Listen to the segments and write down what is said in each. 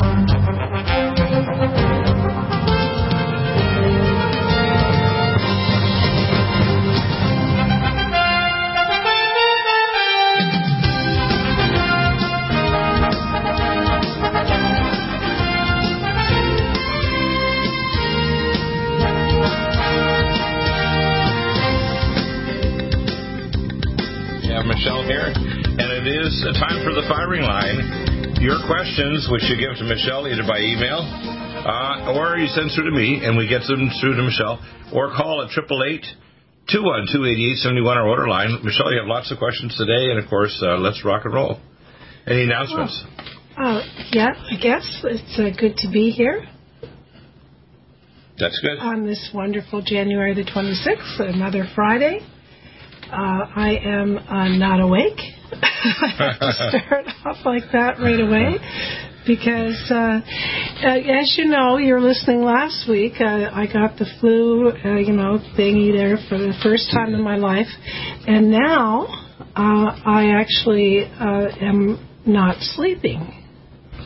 Have questions, which you give to Michelle either by email uh, or you send through to me, and we get them through to Michelle, or call at triple eight two one two eighty eight seventy one our order line. Michelle, you have lots of questions today, and of course, uh, let's rock and roll. Any announcements? Uh, yeah, I guess it's uh, good to be here That's good. on this wonderful January the 26th, another Friday. Uh, I am uh, not awake. Have to start off like that right away because, uh, uh, as you know, you were listening last week. Uh, I got the flu, uh, you know, thingy there for the first time in my life, and now uh, I actually uh, am not sleeping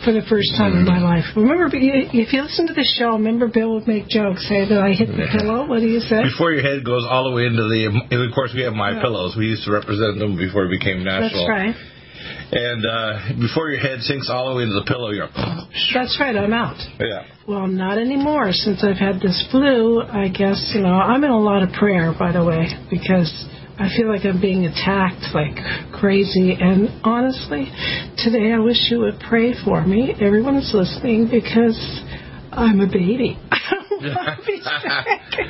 for the first time in my life. Remember, if you listen to the show, remember Bill would make jokes, say that I hit the pillow. What do you say? Before your head goes all the way into the, and of course we have my pillows. We used to represent them before it became national. That's right. And uh, before your head sinks all the way into the pillow, you're That's right. I'm out. yeah. Well, not anymore since I've had this flu. I guess you know I'm in a lot of prayer, by the way, because I feel like I'm being attacked like crazy. And honestly, today I wish you would pray for me. Everyone is listening because I'm a baby. I don't want to be sick.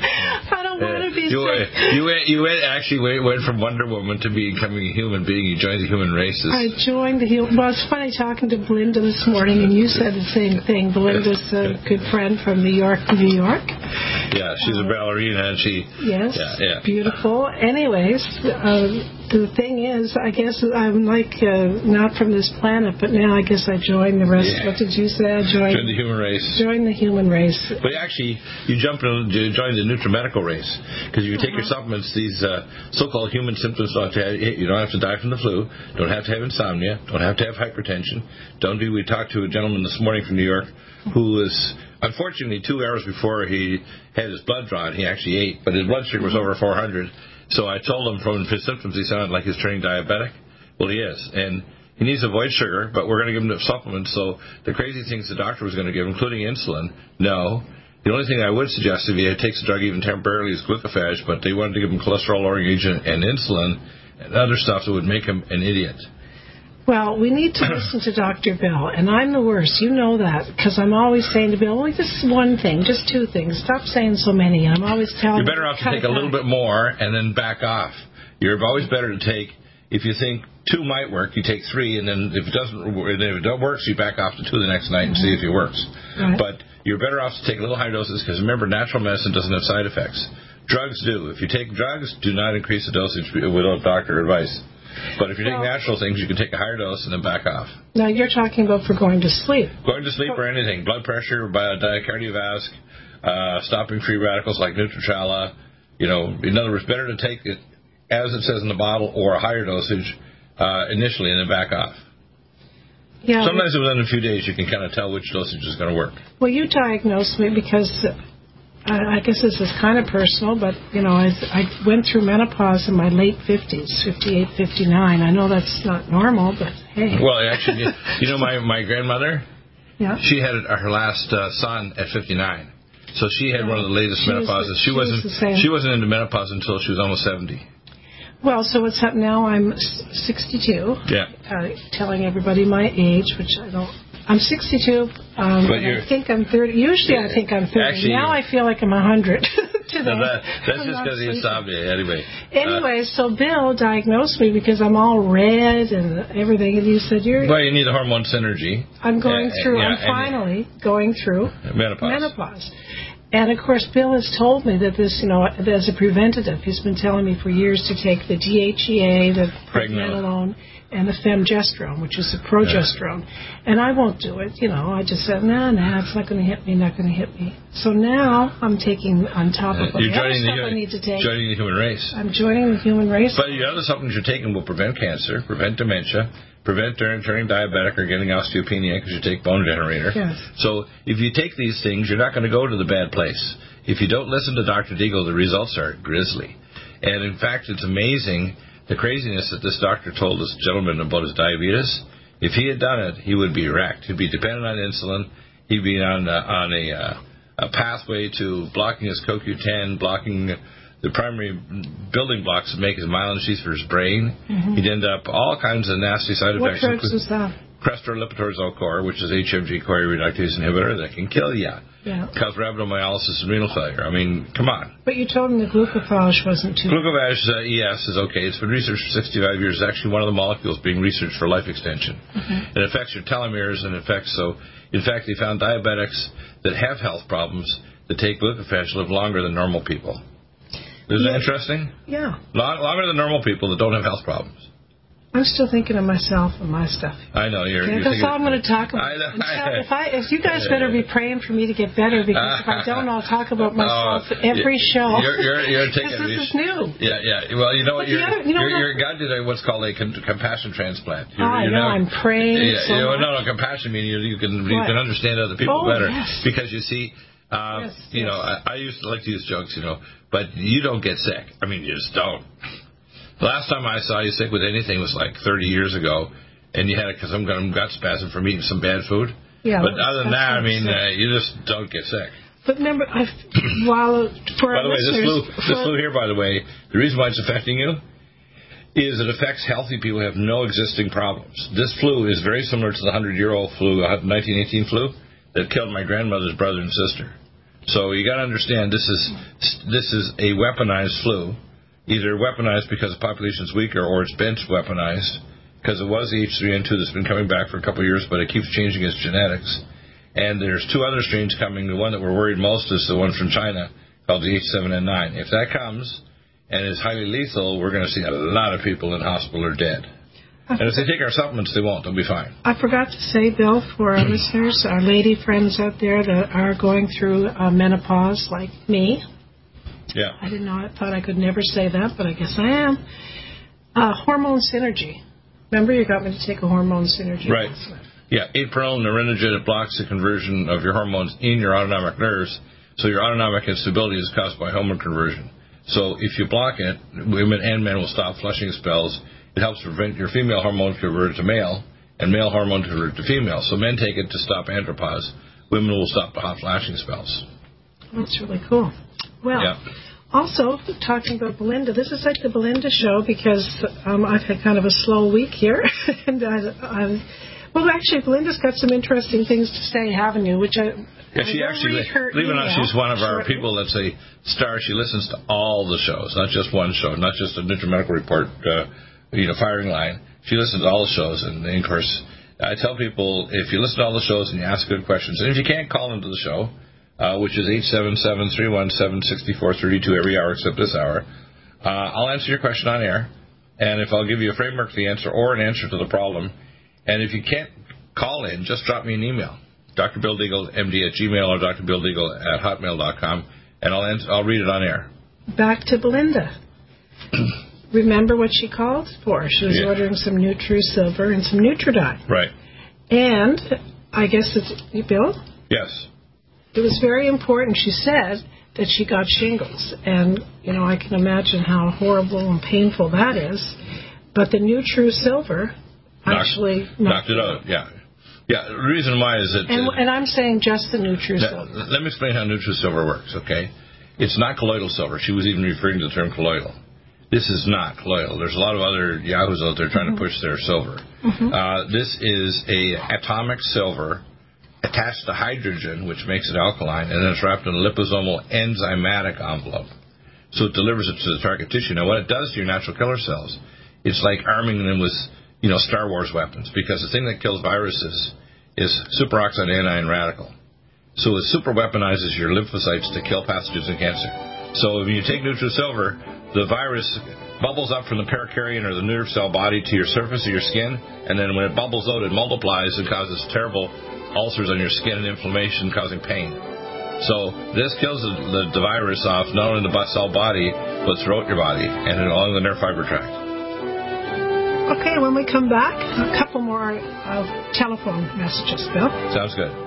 I don't want to be you, sick. went- you went, you went actually went, went from Wonder Woman to becoming a human being. You joined the human races. I joined the Heal. Well, it's funny talking to Belinda this morning, and you said the same thing. Belinda's a good friend from New York, New York. Yeah, she's a ballerina, and she. Yes, Yeah, yeah. beautiful. Anyways, uh, the thing is, I guess I'm like uh, not from this planet, but now I guess I joined the rest. Yeah. What did you say? I joined. Joined the human race. joined the human race. But actually, you jump in, you join the nutrimedical race because if you take your Uh-huh. supplements, these uh, so-called human symptoms don't have you don't have to die from the flu, don't have to have insomnia, don't have to have hypertension. Don't be. We talked to a gentleman this morning from New York who was unfortunately two hours before he had his blood drawn, he actually ate, but his blood sugar was over 400. So I told him from his symptoms he sounded like he's turning diabetic. Well, he is, and he needs to avoid sugar, but we're going to give him supplements. So the crazy things the doctor was going to give, including insulin, no. The only thing I would suggest if he takes the drug even temporarily is glucophage, but they wanted to give him cholesterol lowering agent and insulin and other stuff that would make him an idiot. Well, we need to listen to Dr. Bill, and I'm the worst. You know that because I'm always saying to Bill, "Well, just one thing, just two things. Stop saying so many." And I'm always telling. You're better off to take a little bit more and then back off. You're always better to take if you think two might work, you take three, and then if it doesn't, if it don't works, you back off to two the next night and see if it works. Right. But you're better off to take a little higher doses because remember, natural medicine doesn't have side effects. Drugs do. If you take drugs, do not increase the dosage without doctor advice. But if you take Well- natural things, you can take a higher dose and then back off. Now you're talking about for going to sleep. Going to sleep or anything, blood pressure, cardiovascular, uh, stopping free radicals like Nutritrala. You know, in other words, better to take it as it says in the bottle or a higher dosage uh, initially and then back off. Yeah. Sometimes within a few days you can kind of tell which dosage is going to work. Well, you diagnosed me because I I guess this is kind of personal, but you know, I, I went through menopause in my late 50s, 58, 59. I know that's not normal, but hey. Well, actually, you, know, my my grandmother, yeah. she had her last uh, son at 59. So she had one of the latest She was menopauses. she She was wasn't she wasn't into menopause until she was almost 70. Well, so what's up now? I'm 62, Yeah. uh, telling everybody my age, which I don't. I'm 62. Um, But I think I'm 30. Usually, I think I'm 30. Actually- now I feel like I'm 100. today. No, that, that's just because of insomnia. Anyway. Uh, Anyway, so Bill diagnosed me because I'm all red and everything, and he said, "You're." well, you need the hormone synergy. I'm going Yeah, through. yeah, I'm finally going through Menopause. menopause. And of course, Bill has told me that this, you know, as a preventative, he's been telling me for years to take the DHEA, the Pregnenolone. And the femgestrone, which is a progesterone. And I won't do it. You know, I just said, nah, nah, it's not going to hit me, not going to hit me. So now I'm taking on top of all You're joining the, stuff I need to take. joining the human race. I'm joining the human race. But the other supplements you're taking will prevent cancer, prevent dementia, prevent turning, turning diabetic or getting osteopenia because you take bone generator. Yes. So if you take these things, you're not going to go to the bad place. If you don't listen to Dr. Deagle, the results are grisly. And in fact, it's amazing the craziness that this doctor told this gentleman about his diabetes. If he had done it, he would be wrecked. He'd be dependent on insulin. He'd be on uh, on a uh, a pathway to blocking his CoQ10, blocking the primary building blocks that make his myelin sheath for his brain. He'd end up all kinds of nasty side Mm-hmm. what drugs is that? Crestor Lipitor core, which is HMG CoA reductase inhibitor that can kill you. Yeah. Cause rhabdomyolysis and renal failure. I mean, come on. But you told me the glucophage wasn't too. Glucophage, uh, ES is okay. It's been researched for 65 years. It's actually one of the molecules being researched for life extension. It affects your telomeres and affects so. In fact, they found diabetics that have health problems that take glucophage live longer than normal people. Isn't that interesting? yeah. Long, longer than normal people that don't have health problems. I'm still thinking of myself and my stuff. I know you're. Okay, you're that's all I'm going to talk about. I know. So if I, if you guys better be praying for me to get better because if I don't, I'll talk about myself Oh, every show. You're, you're, you're taking this is new. Yeah, yeah. Well, you know what? You're, other- you know you're, what? you're God did what's called a con- compassion transplant. You're, Oh, I know, I'm praying Yeah, so you know, no, no. Compassion meaning you, you can you can understand other people Oh, better yes. because you see. Um, Yes, you yes. know, I, I used to like to use jokes, you know, but you don't get sick. I mean, you just don't. The last time I saw you sick with anything was like 30 years ago, and you had a, some kind of gut spasm from eating some bad food. Yeah, but other than that, I mean, uh, you just don't get sick. But remember, I, while for By the way, this flu, this flu here, by the way, the reason why it's affecting you is it affects healthy people who have no existing problems. This flu is very similar to the 100-year-old flu, the 1918 flu, that killed my grandmother's brother and sister. So you got to understand this is this is a weaponized flu, either weaponized because the population is weaker or it's been weaponized because it was the H3N2 that's been coming back for a couple of years, but it keeps changing its genetics. And there's two other strains coming. The one that we're worried most is the one from China called the H7N9. If that comes and is highly lethal, we're going to see a lot of people in hospital or dead. And if they take our supplements, they won't. They'll be fine. I forgot to say, Bill, for our listeners, our lady friends out there that are going through uh, menopause, like me. Yeah. I didn't know. I thought I could never say that, but I guess I am. Uh, hormone synergy. Remember, you got me to take a hormone synergy. Right. Yeah, april nerinogen it blocks the conversion of your hormones in your autonomic nerves. So your autonomic instability is caused by hormone conversion. So if you block it, women and men will stop flushing spells. It helps prevent your female hormone converted to male and male hormone converted to female. So men take it to stop andropause. Women will stop the hot flashing spells. That's really cool. Well, Yeah. also talking about Belinda, this is like the Belinda show because um, I've had kind of a slow week here, and I, I'm, well, actually, Belinda's got some interesting things to say, haven't you? Which I Yeah, she actually, believe it or not, she's one of our shortly. people that's a star. She listens to all the shows, not just one show, not just a Nutri-Medical Report, uh, you know, firing line. She listens to all the shows, and of course, I tell people if you listen to all the shows and you ask good questions, and if you can't call into the show, uh, which is eight seven seven three one seven sixty four thirty two every hour except this hour, uh, I'll answer your question on air, and if I'll give you a framework for the answer or an answer to the problem, and if you can't call in, just drop me an email. Dr. Bill Deagle, MD at Gmail or Dr. Bill Deagle at Hotmail.com, and I'll, ans- I'll read it on air. Back to Belinda. Remember what she called for? She was Yeah. ordering some NutriSilver and some Nutriodine. Right. And I guess it's you, Bill. Yes. It was very important. She said that she got shingles, and you know I can imagine how horrible and painful that is. But the NutriSilver actually knocked, knocked it out. Yeah, yeah. The reason why is that. And, uh, and I'm saying just the NutriSilver. Let me explain how NutriSilver works. Okay, it's not colloidal silver. She was even referring to the term colloidal. This is not colloidal. There's a lot of other yahoos out there trying mm-hmm. to push their silver. Mm-hmm. Uh, this is a atomic silver attached to hydrogen, which makes it alkaline, and then it's wrapped in a liposomal enzymatic envelope. So it delivers it to the target tissue. Now, what it does to your natural killer cells, it's like arming them with, you know, Star Wars weapons, because the thing that kills viruses is superoxide anion radical. So it super weaponizes your lymphocytes to kill pathogens and cancer. So if you take Nutrisilver, the virus bubbles up from the perikaryon or the nerve cell body to your surface of your skin, and then when it bubbles out, it multiplies and causes terrible ulcers on your skin and inflammation causing pain. So this kills the, the, virus off not only in the cell body, but throughout your body and along the nerve fiber tract. Okay, when we come back, a couple more uh, telephone messages, Bill. Sounds good.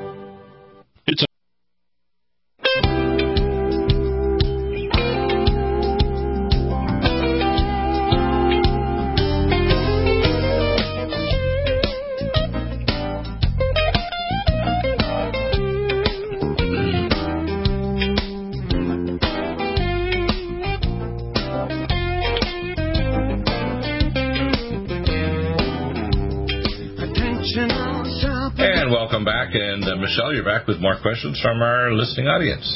Michelle, you're back with more questions from our listening audience.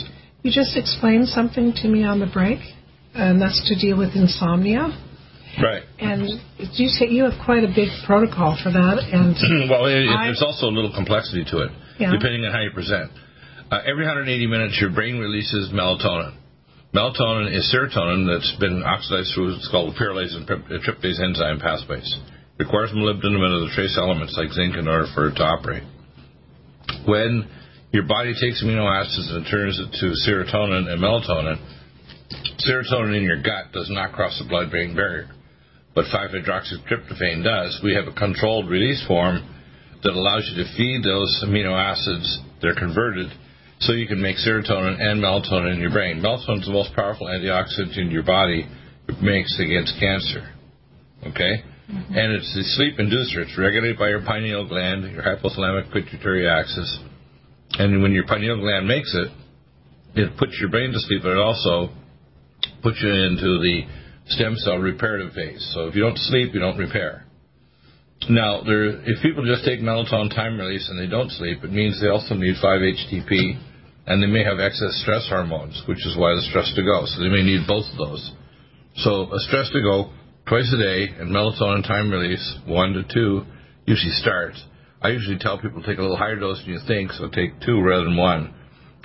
You just explained something to me on the break, and that's to deal with insomnia. Right. And you say you have quite a big protocol for that, and well, it, there's also a little complexity to it, yeah. depending on how you present. Uh, every 180 minutes, your brain releases melatonin. Melatonin is serotonin that's been oxidized through what's called pyrrolase and tryptase enzyme pathways. Requires molybdenum and other trace elements like zinc in order for it to operate when your body takes amino acids and turns it to serotonin and melatonin, serotonin in your gut does not cross the blood brain barrier. But 5-hydroxytryptophan does. We have a controlled release form that allows you to feed those amino acids. They're converted so you can make serotonin and melatonin in your brain. Melatonin is the most powerful antioxidant in your body it makes against cancer. Okay? Mm-hmm. And it's the sleep inducer. It's regulated by your pineal gland, your hypothalamic pituitary axis. And when your pineal gland makes it, it puts your brain to sleep, but it also puts you into the stem cell reparative phase. So if you don't sleep, you don't repair. Now, there, if people just take melatonin time release and they don't sleep, it means they also need 5-HTP, and they may have excess stress hormones, which is why the stress to go. So they may need both of those. So a stress to go twice a day, and melatonin time release, one to two, usually starts. I usually tell people to take a little higher dose than you think, so take two rather than one.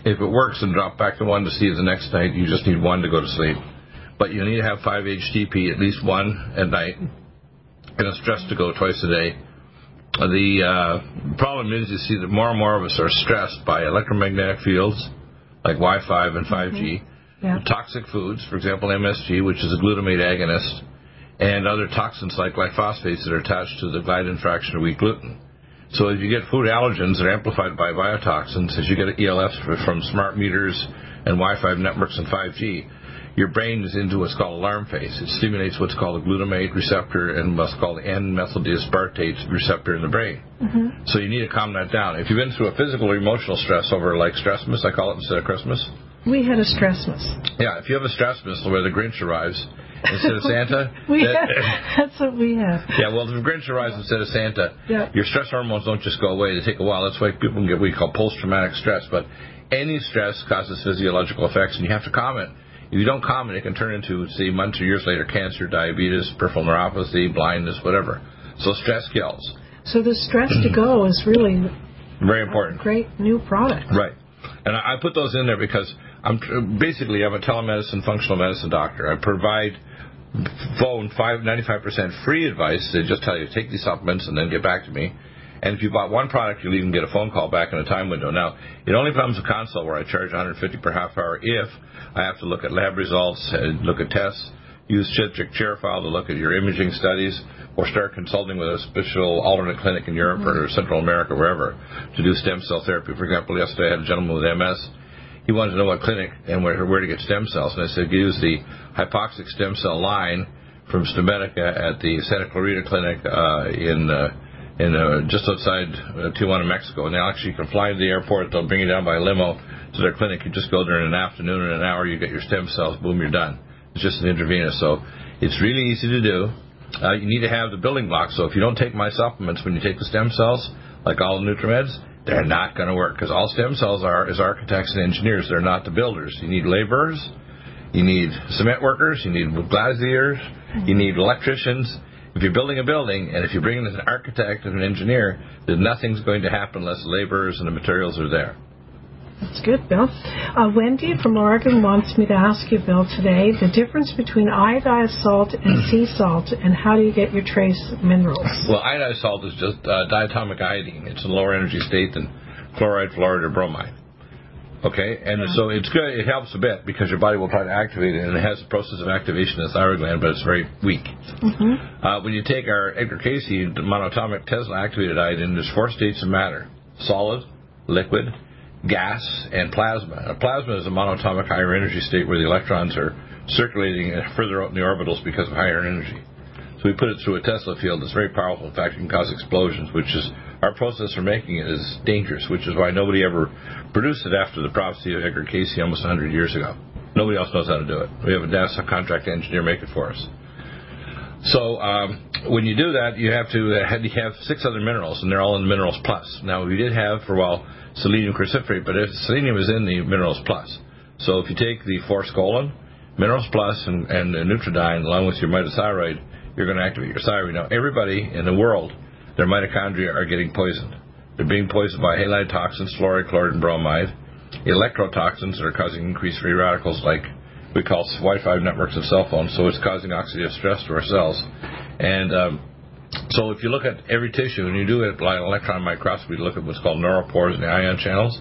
If it works, then drop back to one to see the next night. You just need one to go to sleep. But you need to have 5-HTP, at least one at night, and a stress to go twice a day. The uh, problem is you see that more and more of us are stressed by electromagnetic fields, like Wi-Fi and 5G, mm-hmm. yeah. toxic foods, for example MSG, which is a glutamate agonist, and other toxins like glyphosates that are attached to the gliadin fraction of wheat gluten. So as you get food allergens that are amplified by biotoxins, as you get ELFs from smart meters and Wi-Fi networks and 5G, your brain is into what's called alarm phase. It stimulates what's called a glutamate receptor and what's called N-methyl D-aspartate receptor in the brain. Mm-hmm. So you need to calm that down. If you've been through a physical or emotional stress over like Stressmas, I call it instead of Christmas. We had a Stressmas. Yeah, if you have a Stressmas where the Grinch arrives, instead of Santa. we that, have, that's what we have. Yeah, well, if Grinch arrives instead of Santa, yeah. your stress hormones don't just go away. They take a while. That's why people can get what we call post-traumatic stress. But any stress causes physiological effects, and you have to calm it. If you don't calm it, it can turn into, see, months or years later, cancer, diabetes, peripheral neuropathy, blindness, whatever. So stress kills. So the stress to go is really very important. great new product. Right. And I put those in there because I'm basically I'm a telemedicine functional medicine doctor. I provide phone five, 95% free advice. They just tell you take these supplements and then get back to me. And if you bought one product, you'll even get a phone call back in a time window. Now, it only becomes a consult where I charge 150 per half hour if I have to look at lab results, and look at tests, use Cedric Chairfile to look at your imaging studies, or start consulting with a special alternate clinic in Europe or Central America, wherever, to do stem cell therapy. For example, yesterday I had a gentleman with MS. He wanted to know what clinic and where, where to get stem cells, and I said use the hypoxic stem cell line from Stemedica at the Santa Clarita Clinic uh, in. Uh, in uh, just outside uh, Tijuana, Mexico, and they actually can fly to the airport. They'll bring you down by limo to their clinic. You just go there in an afternoon, in an hour, you get your stem cells. Boom, you're done. It's just an intravenous, so it's really easy to do. Uh, you need to have the building blocks. So if you don't take my supplements when you take the stem cells, like all the NutriMeds, they're not going to work because all stem cells are is architects and engineers. They're not the builders. You need laborers, you need cement workers, you need glaziers, you need electricians. If you're building a building and if you bring in an architect and an engineer, then nothing's going to happen unless laborers and the materials are there. That's good, Bill. Uh, Wendy from Oregon wants me to ask you, Bill, today the difference between iodized salt and sea salt, and how do you get your trace minerals? Well, iodized salt is just uh, diatomic iodine. It's a lower energy state than chloride, fluoride, or bromide. Okay, and yeah. so it's good. It helps a bit because your body will try to activate it, and it has a process of activation in the thyroid gland, but it's very weak. Mm-hmm. Uh, when you take our Edgar Cayce monatomic Tesla activated iodine, there's four states of matter: solid, liquid, gas, and plasma. Now, plasma is a monatomic higher energy state where the electrons are circulating further out in the orbitals because of higher energy. So we put it through a Tesla field that's very powerful. In fact, it can cause explosions, which is our process for making it is dangerous, which is why nobody ever produced it after the prophecy of Edgar Cayce almost 100 years ago. Nobody else knows how to do it. We have a NASA contract engineer make it for us. So um, when you do that, you have to uh, have six other minerals, and they're all in the minerals plus. Now we did have for a while selenium cruciferate, but if selenium is in the minerals plus. So if you take the forskolin, minerals plus, and, and the Nutriodine along with your mitothyroid, you're going to activate your thyroid. Now everybody in the world, their mitochondria are getting poisoned. They're being poisoned by halide toxins, fluoride, chloride, and bromide, electrotoxins that are causing increased free radicals like we call Wi-Fi networks of cell phones, so it's causing oxidative stress to our cells. And um, so if you look at every tissue, and you do it by electron microscopy, to look at what's called neuropores and the ion channels,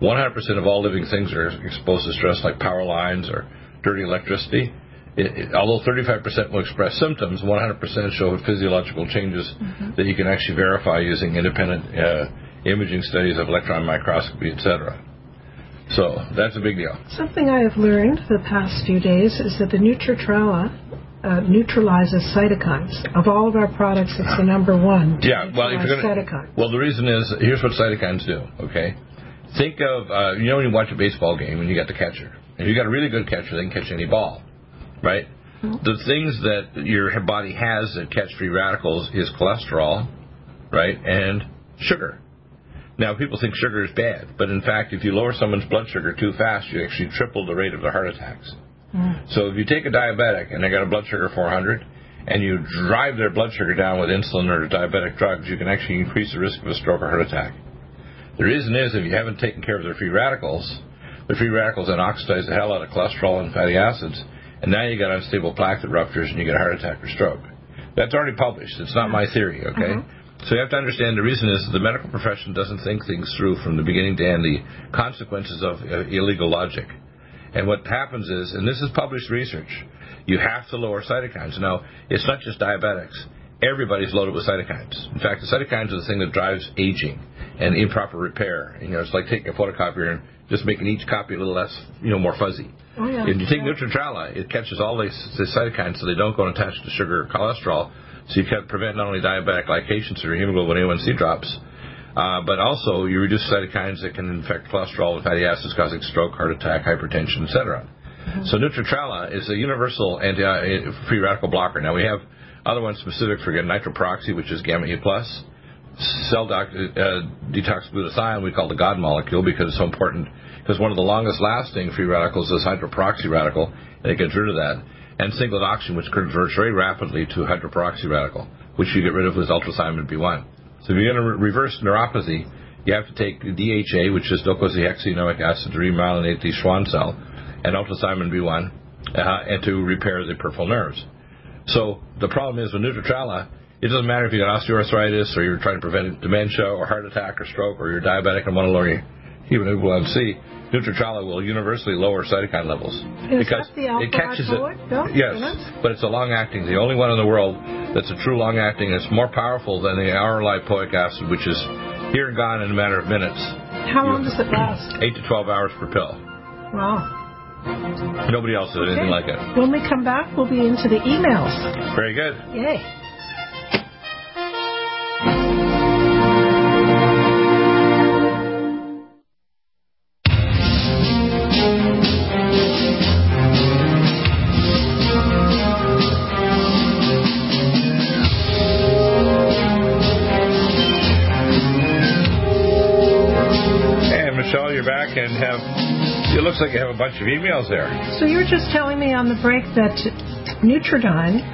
100% of all living things are exposed to stress like power lines or dirty electricity. It, it, although 35% will express symptoms, 100% show physiological changes mm-hmm. that you can actually verify using independent uh, imaging studies of electron microscopy, etc. So that's a big deal. Something I have learned the past few days is that the Nutritrala uh, neutralizes cytokines. Of all of our products, it's the number one. Yeah, well, if you're gonna, cytokines. well, the reason is here's what cytokines do. Okay, think of uh, you know when you watch a baseball game and you got the catcher. If you got a really good catcher, they can catch any ball, right? Mm-hmm. The things that your body has that catch free radicals is cholesterol, right, and sugar. Now, people think sugar is bad, but in fact, if you lower someone's blood sugar too fast, you actually triple the rate of their heart attacks. Mm. So if you take a diabetic and they got a blood sugar 400, and you drive their blood sugar down with insulin or diabetic drugs, you can actually increase the risk of a stroke or heart attack. The reason is if you haven't taken care of their free radicals, the free radicals then oxidize the hell out of cholesterol and fatty acids, and now you got unstable plaque that ruptures and you get a heart attack or stroke. That's already published. It's not my theory, okay? Mm-hmm. So you have to understand the reason is the medical profession doesn't think things through from the beginning to end, the consequences of uh, illegal logic. And what happens is, and this is published research, you have to lower cytokines. Now, it's not just diabetics. Everybody's loaded with cytokines. In fact, the cytokines are the thing that drives aging and improper repair. You know, it's like taking a photocopier and just making each copy a little less, you know, more fuzzy. Oh, yeah. If you take yeah. Nutritrala, it catches all these, these cytokines so they don't go and attach to sugar or cholesterol, so you can prevent not only diabetic glycation, your hemoglobin A1C drops, uh, but also you reduce cytokines that can infect cholesterol and fatty acids, causing stroke, heart attack, hypertension, etc. Mm-hmm. So Nutritrala is a universal anti-free radical blocker. Now we have other ones specific for nitroperoxy, which is gamma E plus. Cell doc, uh, detox glutathione we call the God molecule because it's so important. Because one of the longest lasting free radicals is hydroperoxy radical, and it gets rid of that and singlet oxygen, which converts very rapidly to hydroperoxy radical, which you get rid of with ultrathiamine B1. So if you're going to re- reverse neuropathy, you have to take DHA, which is docosahexaenoic acid to remyelinate the Schwann cell, and ultrathiamine B1, uh, and to repair the peripheral nerves. So the problem is with Nutritrala, it doesn't matter if you got osteoarthritis or you're trying to prevent dementia or heart attack or stroke or you're diabetic and want to lower your hemoglobin C Nutritrala will universally lower cytokine levels Is because it catches it. pill? Yes, but it's a long acting, the only one in the world that's a true long acting. It's more powerful than the hour lipoic acid, which is here and gone in a matter of minutes, How long does it last? eight to twelve hours per pill. Wow. Nobody else does anything like it. When we come back, we'll be into the emails. Very good. Yay. A bunch of emails there. So you were just telling me on the break that Nutriodine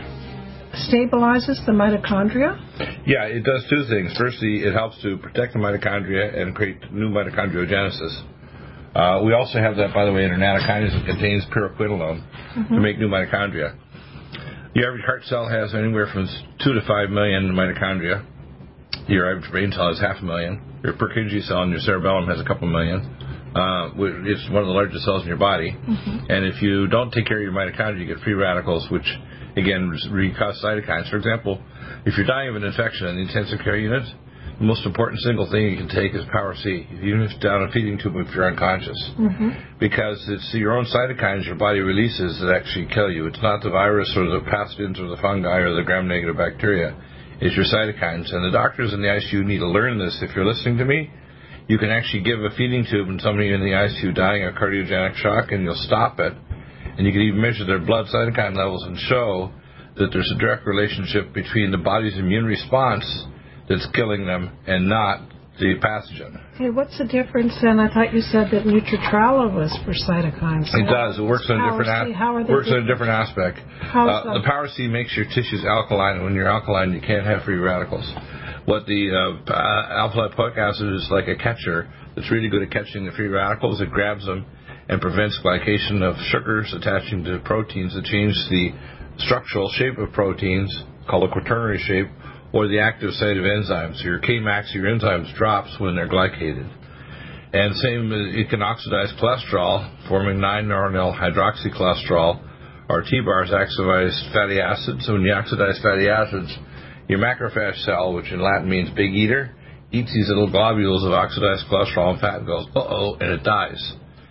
stabilizes the mitochondria. Yeah, it does two things. Firstly, it helps to protect the mitochondria and create new mitochondriogenesis. Uh, we also have that, by the way, in our nattokinase that contains pyroquinolone to make new mitochondria. The average heart cell has anywhere from two to five million mitochondria. Your average brain cell has half a million. Your Purkinje cell in your cerebellum has a couple million. Uh, it's one of the largest cells in your body. And if you don't take care of your mitochondria, you get free radicals, which again cause cytokines. For example, if you're dying of an infection in the intensive care unit, the most important single thing you can take is Power C, even if down a feeding tube if you're unconscious. Because it's your own cytokines your body releases that actually kill you. It's not the virus or the pathogens or the fungi or the gram negative bacteria. It's your cytokines. And the doctors in the ICU need to learn this. If you're listening to me, you can actually give a feeding tube and somebody in the ICU dying of cardiogenic shock and you'll stop it. And you can even measure their blood cytokine levels and show that there's a direct relationship between the body's immune response that's killing them and not the pathogen. Hey, what's the difference then? I thought you said that Nutritrala was for cytokines. It does. It works on a different a- how works on a different? aspect. Uh, the Power C makes your tissues alkaline, and when you're alkaline, you can't have free radicals. What the uh, alpha lipoic acid is like a catcher that's really good at catching the free radicals. It grabs them and prevents glycation of sugars attaching to proteins that change the structural shape of proteins, called a quaternary shape, or the active site of enzymes. So Your Kmax, your enzymes drops when they're glycated. And same, uh, it can oxidize cholesterol, forming 9-noronyl hydroxycholesterol, or T-bars oxidize fatty acids. So when you oxidize fatty acids, your macrophage cell, which in Latin means big eater, eats these little globules of oxidized cholesterol and fat and goes, uh-oh, and it dies.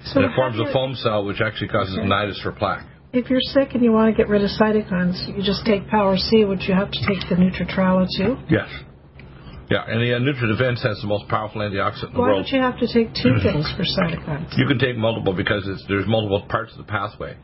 So and it forms a foam cell, which actually causes nidus for plaque. If you're sick and you want to get rid of cytokines, you just take Power C. Would you have to take the Nutritrala too? Yes. Yeah, and the uh, NutriDefense has the most powerful antioxidant in the Why world. don't you have to take two things for cytokines? You can take multiple because it's, there's multiple parts of the pathway.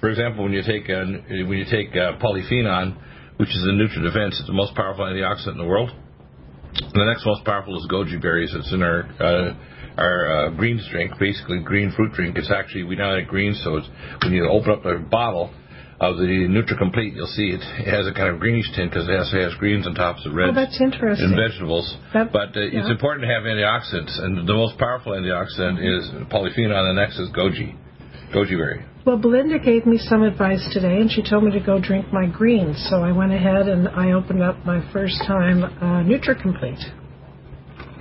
For example, when you take uh, when you take uh, polyphenol, which is a NutriDefense, it's the most powerful antioxidant in the world. And the next most powerful is goji berries. It's in our uh, our uh, greens drink, basically green fruit drink. It's actually we now have greens, so it's when you open up the bottle of the NutriComplete, you'll see it, it has a kind of greenish tint because it has, it has greens on top of Oh, reds that's interesting. and vegetables. That- but uh, it's important to have antioxidants, and the most powerful antioxidant is polyphenol, and the next is goji, goji berry. Well, Belinda gave me some advice today, and she told me to go drink my greens. So I went ahead and I opened up my first time uh, NutriComplete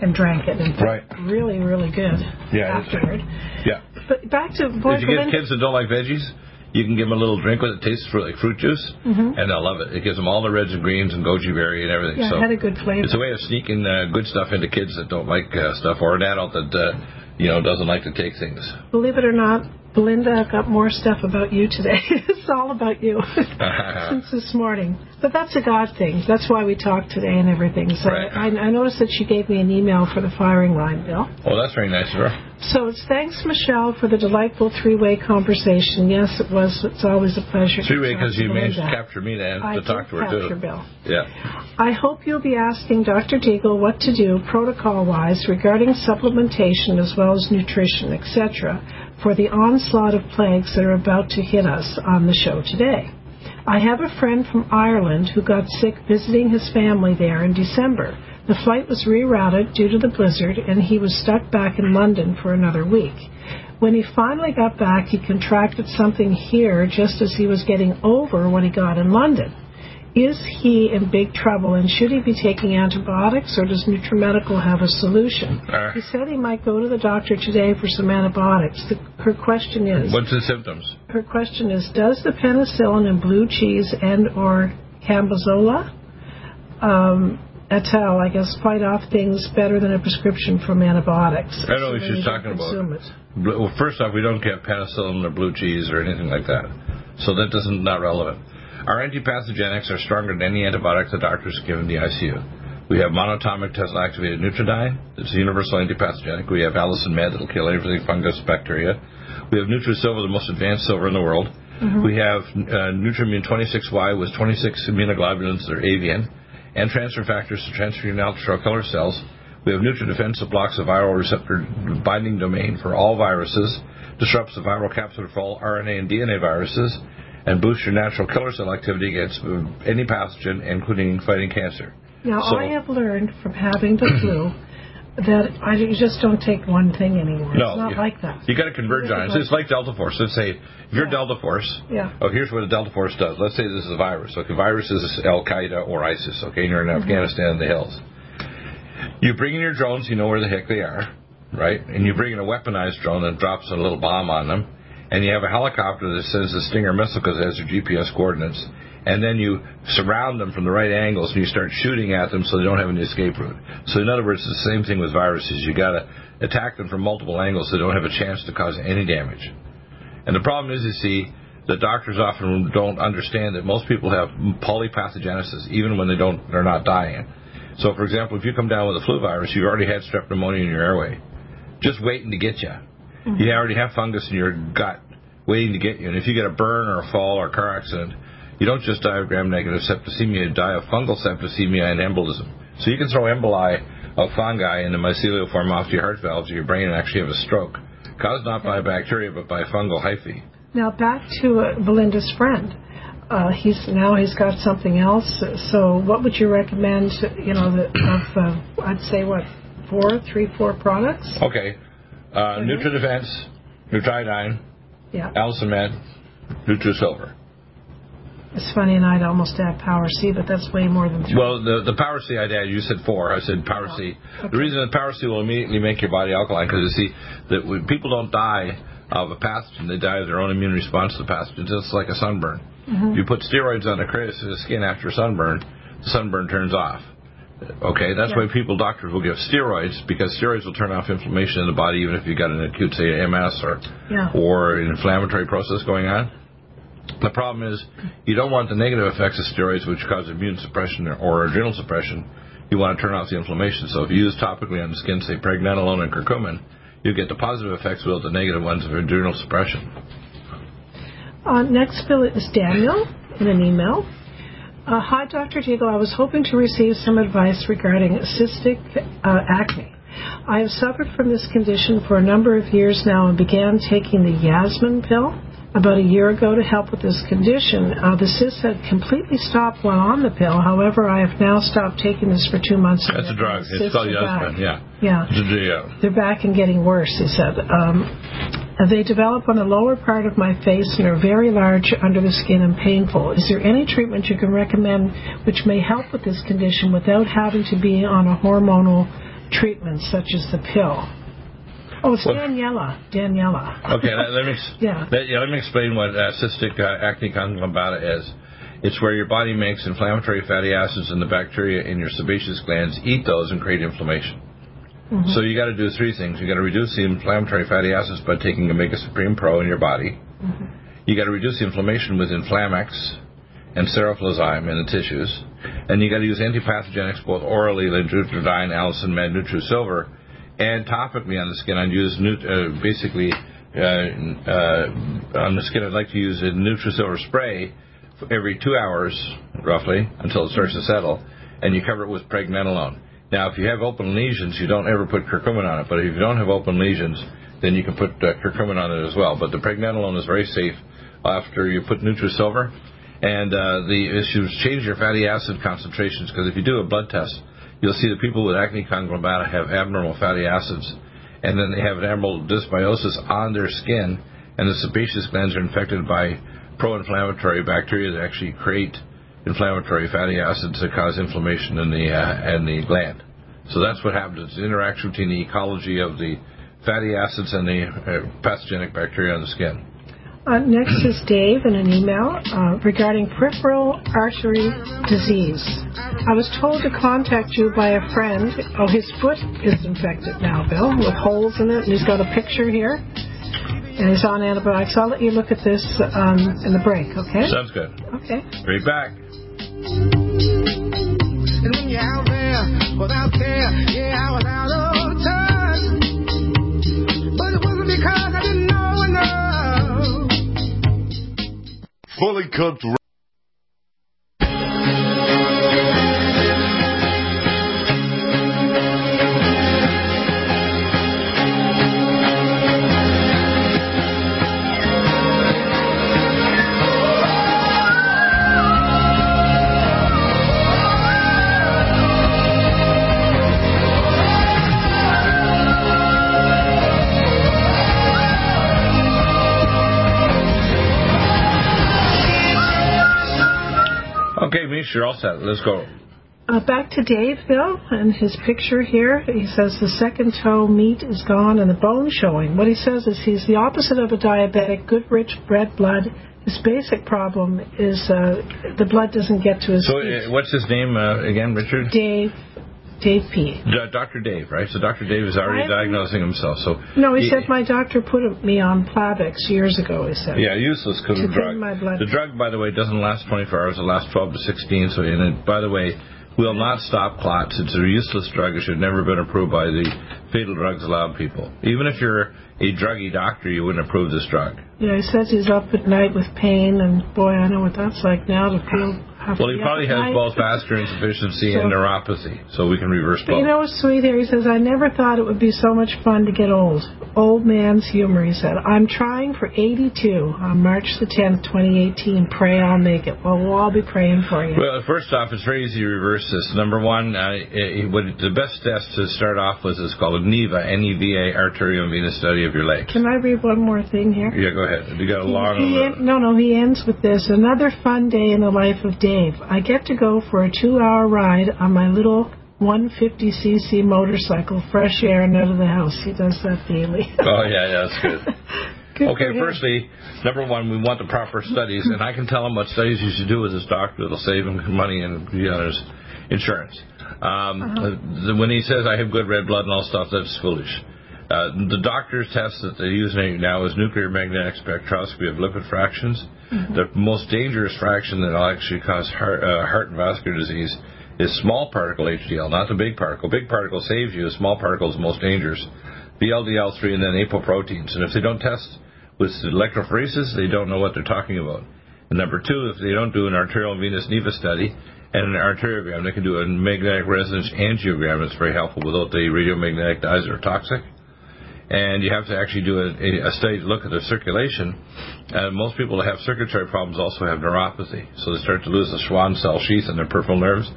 and drank it. And Right. really, really good Yeah, it's- afterward. Yeah. But back to boy, if you give Belinda, kids that don't like veggies, you can give them a little drink with it. Tastes like fruit juice, and they'll love it. It gives them all the reds and greens and goji berry and everything. yeah, so it had a good flavor. it's a way of sneaking uh, good stuff into kids that don't like uh, stuff, or an adult that uh, you know doesn't like to take things. Believe it or not, Belinda, I've got more stuff about you today. it's all about you since this morning. But that's a God thing. That's why we talk today and everything. So Right. I, I noticed that she gave me an email for the firing line, Bill. Oh, that's very nice of her. So it's thanks, Michelle, for the delightful three-way conversation. Yes, it was. It's always a pleasure. Three way because you managed to capture me to, I to talk to her capture too. Bill. Yeah. I hope you'll be asking Dr. Deagle what to do protocol-wise regarding supplementation as well as nutrition, etc., for the onslaught of plagues that are about to hit us on the show today. I have a friend from Ireland who got sick visiting his family there in December. The flight was rerouted due to the blizzard, and he was stuck back in London for another week. When he finally got back, he contracted something here just as he was getting over what he got in London. is he in big trouble and should he be taking antibiotics or does NutriMedical have a solution? Uh, he said he might go to the doctor today for some antibiotics. The, her question is What's the symptoms? her question is does the penicillin in blue cheese and or cambozola um, et al. I guess fight off things better than a prescription from antibiotics. I know what she's talking about. it. Well, first off, we don't get penicillin or blue cheese or anything like that, so that doesn't not relevant. Our antipathogenics are stronger than any antibiotic the doctors give in the ICU. We have monatomic Tesla activated Nutriodine, it's a universal antipathogenic. We have Allicin Med that'll kill everything fungus, bacteria. We have Nutrisilver, the most advanced silver in the world. We have uh, Nutrimmune 26Y with 26 immunoglobulins that are avian and transfer factors to transfer your natural killer cells. We have NutriDefense that blocks the viral receptor binding domain for all viruses, disrupts the viral capsid for all RNA and DNA viruses, and boosts your natural killer cell activity against any pathogen, including fighting cancer. Now, So- I have learned from having the flu that I you just don't take one thing anymore. No, it's not you, like that. You got to converge on it. It's like Delta Force. Let's say if you're Yeah. Delta Force. Yeah. Oh, here's what a Delta Force does. Let's say this is a virus. Okay, virus is Al Qaeda or ISIS. Okay, and you're in Mm-hmm. Afghanistan in the hills. You bring in your drones. You know where the heck they are, right? And you bring in a weaponized drone that drops a little bomb on them, and you have a helicopter that sends the Stinger missile because it has their GPS coordinates. And then you surround them from the right angles and you start shooting at them so they don't have any escape route. So in other words, it's the same thing with viruses. You got to attack them from multiple angles so they don't have a chance to cause any damage. And the problem is, you see, the doctors often don't understand that most people have polypathogenesis, even when they don't, they're not dying. So, for example, if you come down with a flu virus, you've already had strep pneumonia in your airway, just waiting to get you. Mm-hmm. You already have fungus in your gut, waiting to get you. And if you get a burn or a fall or a car accident, you don't just diagram gram-negative septicemia, you die of fungal septicemia and embolism. So you can throw emboli of fungi in the mycelial form off to your heart valves of your brain and actually have a stroke, caused not by bacteria but by fungal hyphae. Now back to uh, Belinda's friend. Uh, he's now he's got something else. So what would you recommend? You know, the, of uh, I'd say what four, three, four products. Okay, uh, NutriDefense, Nutriodine, Yeah, Allicin Med, NutriSilver. It's funny, and I'd almost add Power C, but that's way more than three. Well, the the Power C I did, you said four. I said Power C. Oh, the reason that Power C will immediately make your body alkaline because you see that when people don't die of a pathogen, they die of their own immune response to the pathogen, just like a sunburn. If you put steroids on the skin after sunburn, the sunburn turns off. Okay, that's Yeah. why people, doctors will give steroids because steroids will turn off inflammation in the body even if you've got an acute, say, MS or Yeah. or an inflammatory process going on. The problem is you don't want the negative effects of steroids, which cause immune suppression or adrenal suppression. You want to turn off the inflammation. So if you use topically on the skin, say pregnenolone and curcumin, you get the positive effects without the negative ones of adrenal suppression. Uh, next bill is Daniel in an email. Uh, Hi, Dr. Deagle. I was hoping to receive some advice regarding cystic uh, acne. I have suffered from this condition for a number of years now and began taking the Yasmin pill about a year ago to help with this condition. Uh, the cysts had completely stopped while on the pill. However, I have now stopped taking this for two months. That's a drug. It's called. Yasmin. Yeah. Yeah. Yeah. They're back and getting worse, he said. Um, they develop on the lower part of my face and are very large under the skin and painful. Is there any treatment you can recommend which may help with this condition without having to be on a hormonal treatment such as the pill? Oh, it's Well- Daniela. Daniela. Okay, let, let me Yeah. let, yeah, let me explain what uh, cystic uh, acne conglobata is. It's where your body makes inflammatory fatty acids, and the bacteria in your sebaceous glands eat those and create inflammation. So you got to do three things. You got to reduce the inflammatory fatty acids by taking Omega Supreme Pro in your body. You got to reduce the inflammation with Inflamex and Seroflozyme in the tissues, and you got to use antipathogenics both orally, like Nutriodine, Allicin Med, NutriSilver, and topically on the skin. I'd use nut- uh, basically uh, uh, on the skin. I'd like to use a NutriSilver spray every two hours, roughly, until it starts to settle, and you cover it with pregnenolone. Now, if you have open lesions, you don't ever put curcumin on it. But if you don't have open lesions, then you can put uh, curcumin on it as well. But the pregnenolone is very safe after you put NutriSilver. And uh, the issues change your fatty acid concentrations because if you do a blood test, you'll see that people with acne conglobata have abnormal fatty acids, and then they have an abnormal dysbiosis on their skin, and the sebaceous glands are infected by pro-inflammatory bacteria that actually create inflammatory fatty acids that cause inflammation in the uh, in the gland. So that's what happens. It's the interaction between the ecology of the fatty acids and the uh, pathogenic bacteria on the skin. Uh, next is Dave in an email uh, regarding peripheral artery disease. I was told to contact you by a friend. Oh, his foot is infected now, Bill, with holes in it, and he's got a picture here. And he's on antibiotics. I'll let you look at this um, in the break, okay? Sounds good. Okay. Right back. And when you're out there without care, yeah, I was out of touch. But it wasn't because I didn't Fully cooked. All set. Let's go. Uh, back to Dave, Bill, and his picture here. He says the second toe meat is gone and the bone showing. What he says is he's the opposite of a diabetic, good rich red blood. His basic problem is uh, the blood doesn't get to his So, feet. uh, what's his name uh, again, Richard? Dave, Dave P. D- Dr. Dave, right? So Dr. Dave is already diagnosing himself. So No, he said my doctor put me on Plavix years ago. He said. Yeah, useless because To of drug. my blood. The drug, by the way, doesn't last 24 hours. It lasts 12 to 16. So, and it, by the way, will not stop clots. It's a useless drug. It should never have been approved by the fatal drugs allowed people. Even if you're a druggy doctor, you wouldn't approve this drug. Yeah, he says he's up at night with pain, and boy, I know what that's like now to feel. Well, he probably has both vascular insufficiency So- and neuropathy, so we can reverse both. you know what's sweet here? He says, I never thought it would be so much fun to get old. Old man's humor, he said. I'm trying for 82 on March the 10th, 2018. Pray I'll make it. Well, we'll all be praying for you. Well, first off, it's very easy to reverse this. Number one, uh, it, what the best test to start off with is called a NEVA, N-E-V-A, arterial and venous study of your legs. Can I read one more thing here? Yeah, go ahead. You got a long. he no, no, he ends with this. Another fun day in the life of Dave. I get to go for a two hour ride on my little 150cc motorcycle, fresh air and out of the house. He does that daily. Oh yeah, yeah, that's good. Good okay, firstly, number one, we want the proper studies, and I can tell him what studies you should do with his doctor It'll save him money and be on his insurance. Um, Uh-huh. when he says I have good red blood and all stuff, that's foolish. Uh, the doctor's test that they use now is nuclear magnetic spectroscopy of lipid fractions. The most dangerous fraction that will actually cause heart, uh, heart and vascular disease is small particle HDL, not the big particle. Big particle saves you. Small particle is the most dangerous. VLDL3 and then apoproteins. And if they don't test with electrophoresis, they don't know what they're talking about. And number two, if they don't do an arterial venous NEVA study and an arteriogram, they can do a magnetic resonance angiogram. It's very helpful without the radiomagnetic dyes that are toxic. And you have to actually do a, a study to look at their circulation. And most people that have circulatory problems also have neuropathy. So they start to lose the Schwann cell sheath in their peripheral nerves.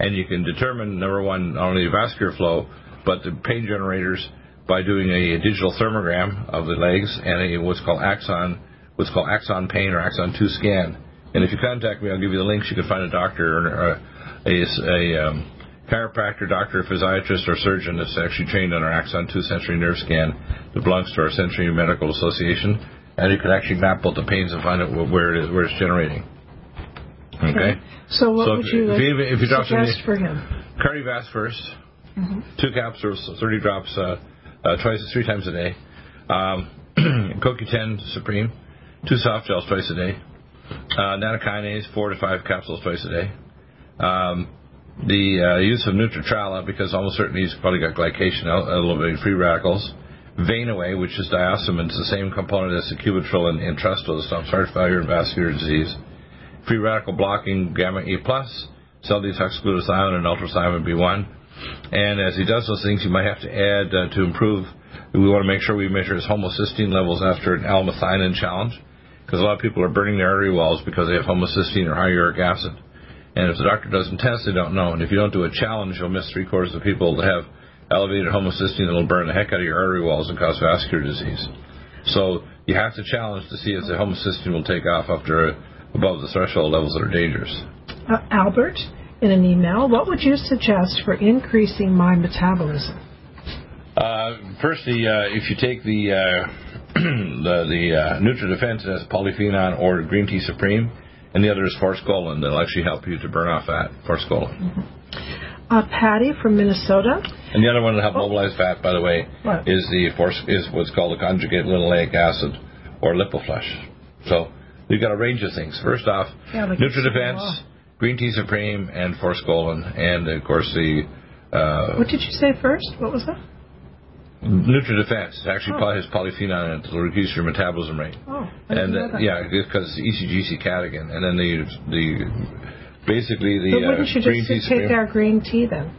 And you can determine, number one, not only the vascular flow, but the pain generators by doing a digital thermogram of the legs and a, what's called axon, what's called axon pain or axon 2 scan. And if you contact me, I'll give you the links. You can find a doctor or a, a, a um, chiropractor, doctor, physiatrist, or surgeon that's actually trained on our axon 2 sensory nerve scan that belongs to our Sensory Medical Association. And you can actually map out the pains and find out where it is, where it's generating. Okay? So what So would if- you, if you- if you suggest for him? Cardiovas 1st Mm-hmm. two capsules, 30 drops, uh, uh, twice, three times a day. Um, CoQ10 Supreme, two soft gels twice a day. Uh, nattokinase, four to five capsules twice a day. Um, the uh, use of Nutritrala, because almost certainly he's probably got glycation, el- elevated free radicals. Venaway, which is diosmin, it's the same component as the Cubitril and, and that stops heart failure and vascular disease. Free radical blocking gamma E plus, cell detox glutathione and ultrathiamine B1. And as he does those things, you might have to add uh, to improve. We want to make sure we measure his homocysteine levels after an L-methionine challenge, because a lot of people are burning their artery walls because they have homocysteine or high uric acid. And if the doctor doesn't test, they don't know. And if you don't do a challenge, you'll miss three quarters of people that have elevated homocysteine that'll burn the heck out of your artery walls and cause vascular disease. So you have to challenge to see if the homocysteine will take off after above the threshold levels that are dangerous. uh, Albert in an email. What would you suggest for increasing my metabolism? Uh, firstly, uh, if you take the uh, the, the uh, NutriDefense as polyphenol or Green Tea Supreme, and the other is Forskolin, that'll actually help you to burn off fat. Forskolin. Uh, Patty from Minnesota. And the other one that help mobilize fat, by the way, What? is the force is what's called the conjugate linoleic acid or lipoflush. So we've got a range of things. First off, Yeah, NutriDefense, Green Tea Supreme, and Forskolin, and of course the uh, What did you say first? What was that? NutriDefense. It actually Oh. has polyphenol in it to reduce your metabolism rate. Oh, and uh, yeah, because E ECGC catechin, and then the the basically the But wouldn't uh, you green just tea take our green tea then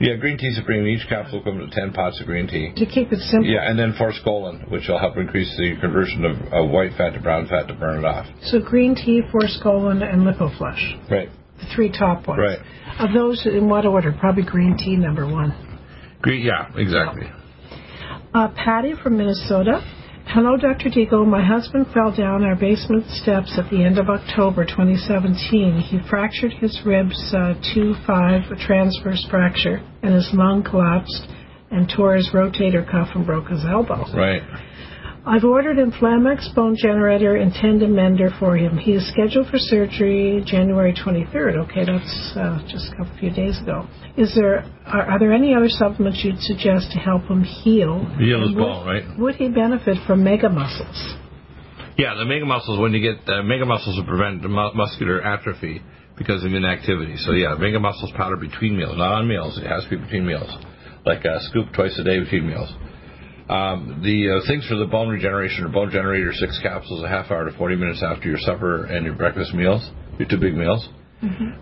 Yeah, green tea supreme. Each capsule comes with ten pots of green tea. to keep it simple? Yeah, and then forskolin, which will help increase the conversion of, of white fat to brown fat to burn it off. So green tea, forskolin, and lipoflush, Right. the three top ones. Right. Of those, in what order? Probably green tea number one. Green. Yeah, exactly. Uh, Patty from Minnesota. Hello, Dr. Deagle. My husband fell down our basement steps at the end of October 2017. He fractured his ribs, uh, 2-5, a transverse fracture, and his lung collapsed and tore his rotator cuff and broke his elbow. Right. I've ordered Inflamex bone generator and tendon mender for him. He is scheduled for surgery January 23rd. Okay, that's uh, just a couple few days ago. Is there are, are there any other supplements you'd suggest to help him heal? Heal his bone, right? Would he benefit from mega muscles? Yeah, the mega muscles. When you get uh, mega muscles will prevent mu- muscular atrophy because of inactivity. So yeah, mega muscles powder between meals, not on meals. It has to be between meals, like a scoop twice a day between meals. Um, the uh, things for the bone regeneration are bone generator six capsules a half hour to 40 minutes after your supper and your breakfast meals, your two big meals.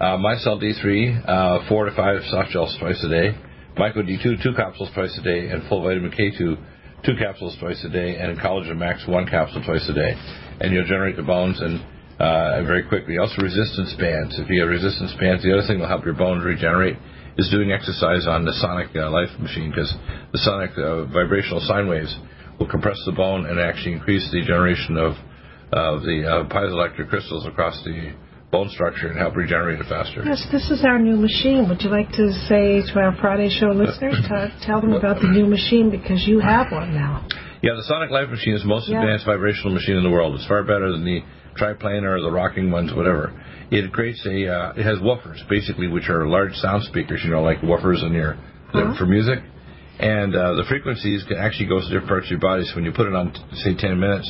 Uh, MyCell D3, uh, four to five soft gels twice a day. Myco D2, two capsules twice a day, and full vitamin K2, two capsules twice a day, and Collagen Max, one capsule twice a day. And you'll generate the bones and uh, very quickly. Also, resistance bands. If you have resistance bands, the other thing will help your bones regenerate is doing exercise on the Sonic uh, Life machine because the sonic uh, vibrational sine waves will compress the bone and actually increase the generation of of the uh, piezoelectric crystals across the bone structure and help regenerate it faster. Yes, this is our new machine. Would you like to say to our Friday show listeners, to tell them about the new machine because you have one now? Yeah, the Sonic Life machine is the most Yeah. advanced vibrational machine in the world. It's far better than the triplanar or the rocking ones, whatever. It creates a, uh, it has woofers, basically, which are large sound speakers, you know, like woofers in your, Uh-huh. for music. And uh, the frequencies can actually go to different parts of your body. So when you put it on, say, 10 minutes,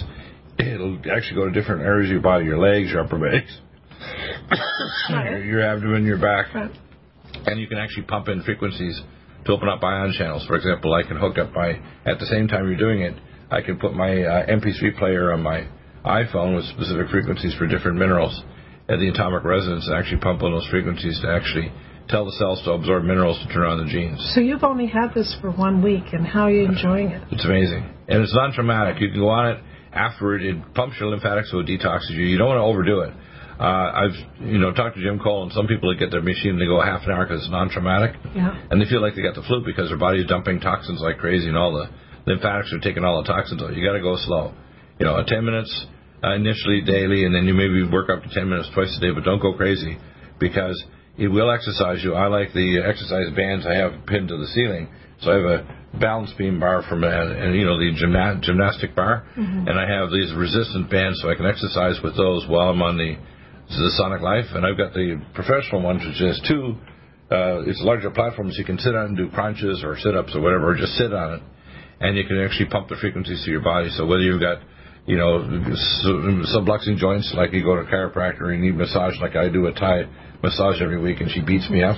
it'll actually go to different areas of your body, your legs, your upper legs, your, your abdomen, your back Right. and you can actually pump in frequencies to open up ion channels. For example, I can hook up my at the same time you're doing it, I can put my uh, MP3 player on my iPhone with specific frequencies for different minerals, and the atomic resonance and actually pump on those frequencies to actually tell the cells to absorb minerals to turn on the genes. So you've only had this for one week, and how are you enjoying it? It's amazing, and it's non-traumatic. You can go on it afterward. It pumps your lymphatics, so it detoxes you. You don't want to overdo it. Uh, I've you know talked to Jim Cole and some people that get their machine they go half an hour because it's non-traumatic. Yeah. and they feel like they got the flu because their body's dumping toxins like crazy, and all the lymphatics are taking all the toxins out. You got to go slow. You know, 10 minutes uh, initially daily, and then you maybe work up to 10 minutes twice a day, but don't go crazy because it will exercise you. I like the exercise bands I have pinned to the ceiling, so I have a balance beam bar from uh, and you know the gymna- gymnastic bar, and I have these resistant bands so I can exercise with those while I'm on the the Sonic Life, and I've got the professional ones, which is two. Uh, it's a larger platform, so you can sit on and do crunches or sit-ups or whatever, or just sit on it, and you can actually pump the frequencies to your body. So whether you've got, you know, subluxing joints like you go to a chiropractor or you need massage like I do a Thai massage every week, and she beats me up.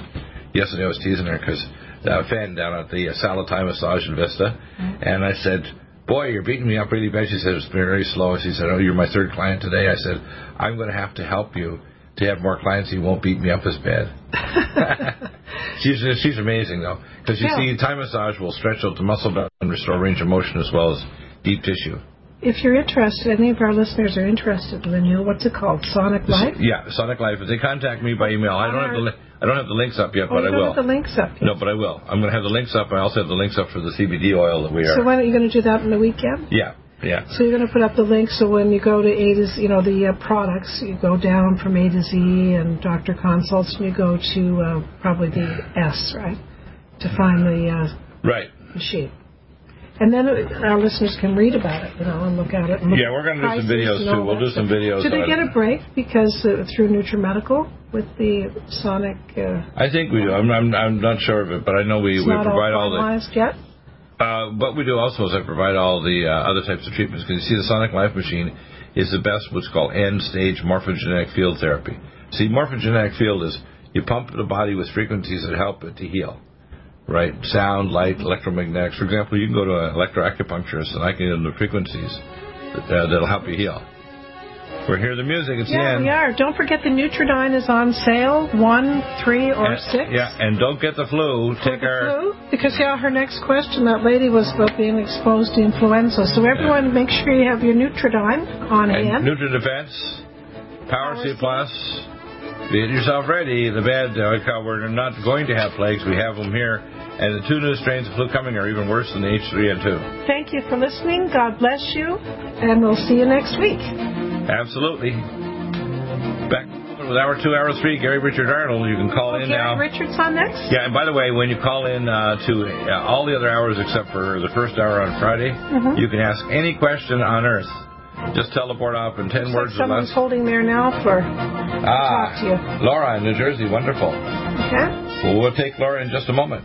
Yesterday I was teasing her because uh, Fan down at the uh, Salad Thai Massage in Vista, and I said, boy, you're beating me up really bad. She said, it's very slow. She said, oh, you're my third client today. I said, I'm going to have to help you to have more clients. You won't beat me up as bad. she's she's amazing though, because you Yeah. see, Thai massage will stretch out the muscle and restore range of motion as well as deep tissue. If you're interested, any of our listeners are interested in the new, what's it called, Sonic Life? Yeah, Sonic Life. If they contact me by email, I don't have the li- I don't have the links up yet, Oh, but I don't will. have the links up yet. No, but I will. I'm going to have the links up. I also have the links up for the CBD oil that we are. So when are you going to do that in the weekend? Yeah, Yeah. So you're going to put up the link so when you go to A to Z, you know, the uh, products, you go down from A to Z and doctor consults, and you go to uh, probably the S, right, to find the uh, Right. machine. And then uh, our listeners can read about it, you know, and look at it. And look Yeah, we're going to do some videos too. We'll do some stuff. videos. Do they get it. a break because uh, through NutriMedical with the Sonic? Uh, I think we do. I'm, I'm, I'm not sure of it, but I know we, we not provide all all the. yet. Uh, what we do also is I provide all the uh, other types of treatments. Because you see, the Sonic Life Machine is the best what's called end-stage morphogenetic field therapy. See, morphogenetic field is you pump the body with frequencies that help it to heal. Right? Sound, light, electromagnetics. For example, you can go to an electroacupuncturist and I can give them the frequencies that, uh, that'll help you heal. We're here the music. It's the Yeah, end. we are. Don't forget the Nutriodine is on sale, one, three, or And- six. Yeah, and don't get the flu. Take the our. flu? Because yeah, her next question, that lady was about being exposed to influenza. So everyone, make sure you have your Nutriodine on And hand. NutriDefense, Power Power C C. Plus. Get yourself ready. The bad, uh, we're not going to have plagues. We have them here. And the two new strains of flu coming are even worse than the H3N2. Thank you for listening. God bless you, and we'll see you next week. Absolutely. Back with hour two, hour three, Gary Richard Arnold. You can call in Gary now. Gary Richards on next. Yeah, and by the way, when you call in uh, to uh, all the other hours except for the first hour on Friday, Mm-hmm. you can ask any question on Earth. Just teleport off in ten Looks words like or someone's holding there now for Ah, talk to you. Laura in New Jersey, wonderful. okay. Well, we'll take Laura in just a moment.